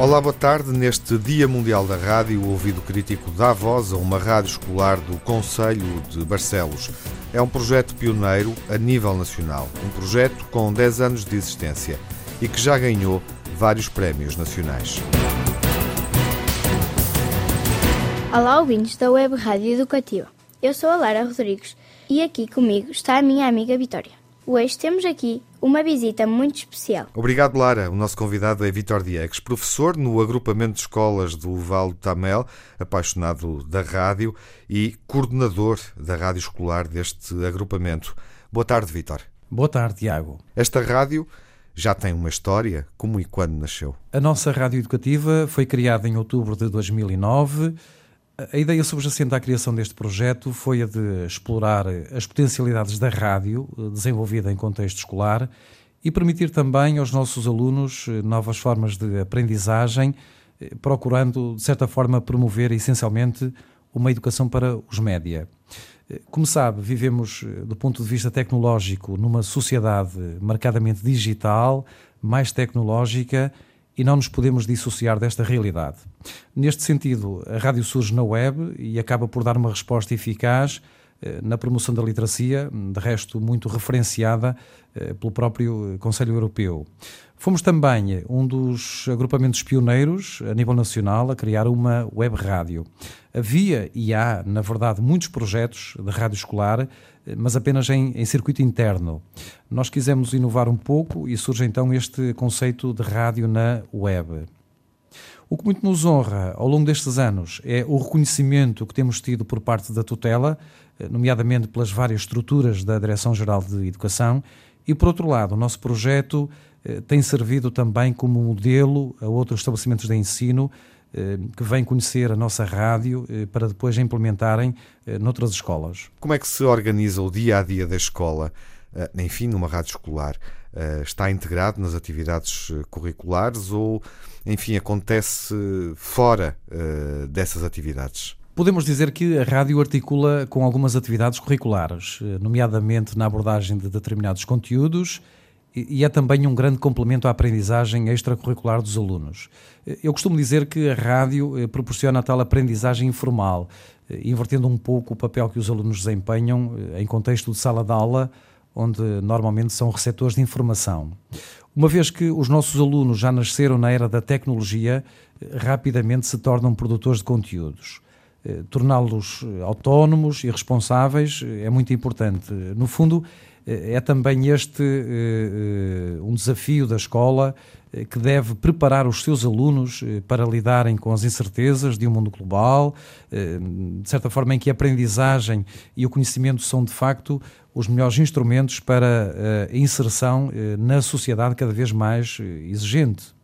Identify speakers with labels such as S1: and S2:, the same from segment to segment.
S1: Olá, boa tarde. Neste Dia Mundial da Rádio, o ouvido crítico dá voz a uma rádio escolar do Conselho de Barcelos. É um projeto pioneiro a nível nacional, um projeto com 10 anos de existência e que já ganhou vários prémios nacionais.
S2: Olá, ouvintes da Web Rádio Educativa. Eu sou a Lara Rodrigues e aqui comigo está a minha amiga Vitória. Hoje temos aqui uma visita muito especial.
S1: Obrigado, Lara. O nosso convidado é Vitor Diegues, professor no agrupamento de escolas do Vale do Tamel, apaixonado da rádio e coordenador da rádio escolar deste agrupamento. Boa tarde, Vitor.
S3: Boa tarde, Tiago.
S1: Esta rádio já tem uma história. Como e quando nasceu?
S3: A nossa rádio educativa foi criada em outubro de 2009 a ideia subjacente à criação deste projeto foi a de explorar as potencialidades da rádio eh, desenvolvida em contexto escolar e permitir também aos nossos alunos eh, novas formas de aprendizagem, eh, procurando, de certa forma, promover essencialmente uma educação para os média. Como sabe, vivemos, do ponto de vista tecnológico, numa sociedade marcadamente digital, mais tecnológica e não nos podemos dissociar desta realidade. Neste sentido, a rádio surge na web e acaba por dar uma resposta eficaz na promoção da literacia, de resto muito referenciada eh, pelo próprio Conselho Europeu. Fomos também um dos agrupamentos pioneiros a nível nacional a criar uma web rádio. Havia e há, na verdade, muitos projetos de rádio escolar, mas apenas em, em circuito interno. Nós quisemos inovar um pouco e surge então este conceito de rádio na web. O que muito nos honra ao longo destes anos é o reconhecimento que temos tido por parte da tutela, nomeadamente pelas várias estruturas da Direção-Geral de Educação, e por outro lado, o nosso projeto eh, tem servido também como modelo a outros estabelecimentos de ensino eh, que vêm conhecer a nossa rádio eh, para depois implementarem noutras escolas.
S1: Como é que se organiza o dia a dia da escola, enfim, numa rádio escolar? Está integrado nas atividades curriculares ou, enfim, acontece fora dessas atividades?
S3: Podemos dizer que a rádio articula com algumas atividades curriculares, nomeadamente na abordagem de determinados conteúdos e é também um grande complemento à aprendizagem extracurricular dos alunos. Eu costumo dizer que a rádio eh, proporciona a tal aprendizagem informal, eh, invertendo um pouco o papel que os alunos desempenham eh, em contexto de sala de aula, onde normalmente são receptores de informação. Uma vez que os nossos alunos já nasceram na era da tecnologia, rapidamente se tornam produtores de conteúdos. Torná-los autónomos e responsáveis é muito importante. No fundo, é também este eh, eh, um desafio da escola eh, que deve preparar os seus alunos para lidarem com as incertezas de um mundo global, de certa forma em que a aprendizagem e o conhecimento são de facto os melhores instrumentos para a inserção na sociedade cada vez mais exigente.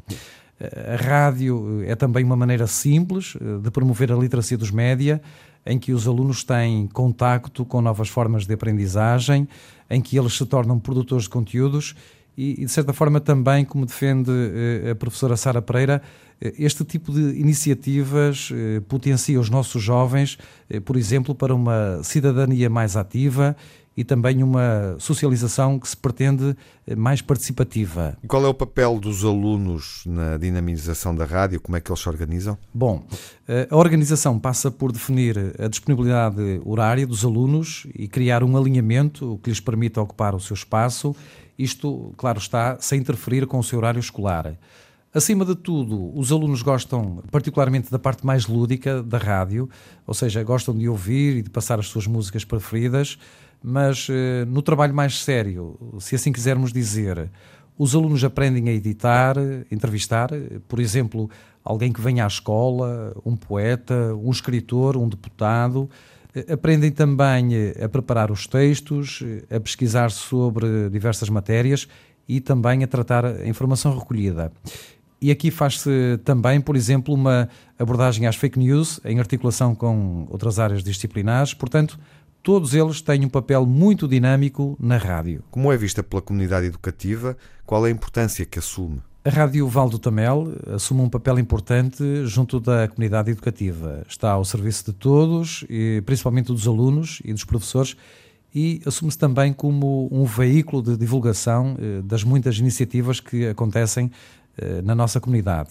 S3: A rádio é também uma maneira simples de promover a literacia dos média, em que os alunos têm contacto com novas formas de aprendizagem, em que eles se tornam produtores de conteúdos e, de certa forma, também, como defende eh, a professora Sara Pereira, eh, este tipo de iniciativas eh, potencia os nossos jovens, por exemplo, para uma cidadania mais ativa e também uma socialização que se pretende mais participativa.
S1: Qual é o papel dos alunos na dinamização da rádio? Como é que eles se organizam?
S3: Bom, a organização passa por definir a disponibilidade horária dos alunos e criar um alinhamento que lhes permita ocupar o seu espaço. Isto, claro está, sem interferir com o seu horário escolar. Acima de tudo, os alunos gostam particularmente da parte mais lúdica da rádio, ou seja, gostam de ouvir e de passar as suas músicas preferidas mas eh, no trabalho mais sério, se assim quisermos dizer, os alunos aprendem a editar, entrevistar, por exemplo, alguém que venha à escola, um poeta, um escritor, um deputado. Eh, aprendem também eh, a preparar os textos, a pesquisar sobre diversas matérias e também a tratar a informação recolhida. E aqui faz-se também, por exemplo, uma abordagem às fake news em articulação com outras áreas disciplinares. Portanto, todos eles têm um papel muito dinâmico na rádio.
S1: Como é vista pela comunidade educativa, qual é a importância que assume?
S3: A Rádio Val do Tamel assume um papel importante junto da comunidade educativa. Está ao serviço de todos, e principalmente dos alunos e dos professores, e assume-se também como um veículo de divulgação eh, das muitas iniciativas que acontecem na nossa comunidade.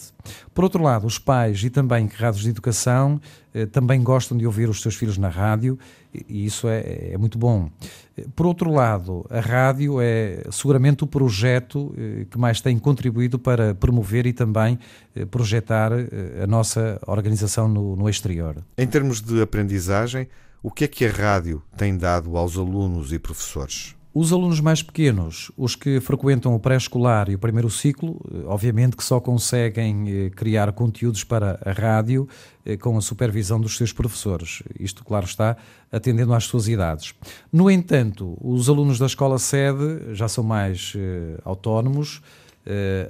S3: Por outro lado, os pais e também rádios de educação eh, também gostam de ouvir os seus filhos na rádio e isso é, é, muito bom. Por outro lado, a rádio é seguramente o projeto eh, que mais tem contribuído para promover e também projetar a nossa organização no, no exterior.
S1: Em termos de aprendizagem, o que é que a rádio tem dado aos alunos e professores?
S3: Os alunos mais pequenos, os que frequentam o pré-escolar e o primeiro ciclo, eh, obviamente que só conseguem eh, criar conteúdos para a rádio eh, com a supervisão dos seus professores. Isto, claro está, atendendo às suas idades. No entanto, os alunos da escola sede já são mais autónomos,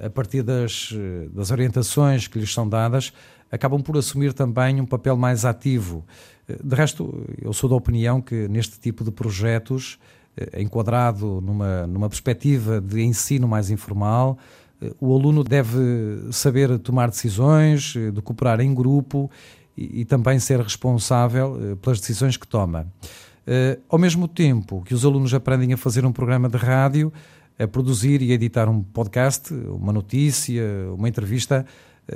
S3: a partir das, das orientações que lhes são dadas, acabam por assumir também um papel mais ativo. De resto, eu sou da opinião que neste tipo de projetos eh, enquadrado numa, numa perspectiva de ensino mais informal, eh, o aluno deve saber tomar decisões, eh, de cooperar em grupo e, e também ser responsável pelas decisões que toma. Ao mesmo tempo que os alunos aprendem a fazer um programa de rádio, a produzir e editar um podcast, uma notícia, uma entrevista,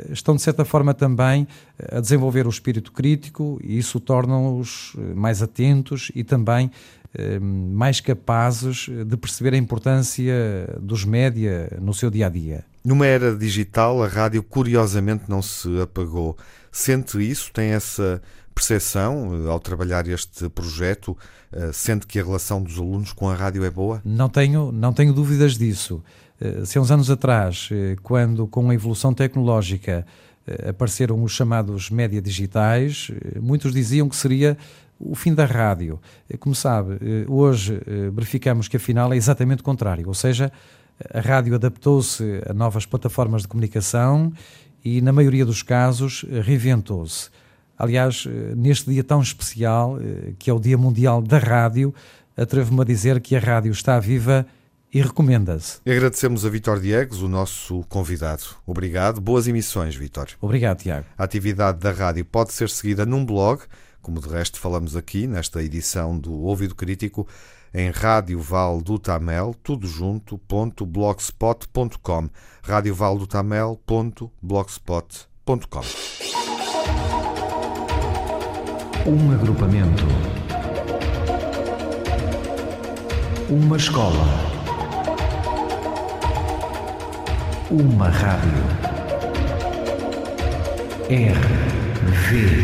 S3: estão de certa forma também a desenvolver o espírito crítico e isso torna-os mais atentos e também eh, mais capazes de perceber a importância dos média no seu dia a dia.
S1: Numa era digital, a rádio curiosamente não se apagou. Sente isso? Tem essa percepção eh, ao trabalhar este projeto? Eh, sente que a relação dos alunos com a rádio é boa?
S3: Não tenho, não tenho dúvidas disso. Se há uns anos atrás, quando com a evolução tecnológica apareceram os chamados média digitais, muitos diziam que seria o fim da rádio. Eh, como sabe, eh, hoje eh, verificamos que afinal é exatamente o contrário, ou seja, a rádio adaptou-se a novas plataformas de comunicação e, na maioria dos casos, reinventou-se. Aliás, neste dia tão especial, que é o Dia Mundial da Rádio, atrevo-me a dizer que a rádio está viva e recomenda-se.
S1: Agradecemos a Vitor Diegues, o nosso convidado. Obrigado. Boas emissões, Vitor.
S3: Obrigado, Tiago.
S1: A atividade da rádio pode ser seguida num blog como de resto falamos aqui nesta edição do Ouvido Crítico, em Rádio Val do Tamel, tudo junto, ponto, blogspot.com, radiovaldotamel.blogspot.com.
S4: Um agrupamento. Uma escola. Uma rádio. RVT.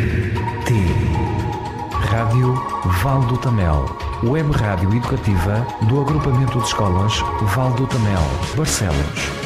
S4: Rádio Val do Tamel, web rádio educativa do agrupamento de escolas Val do Tamel, Barcelos.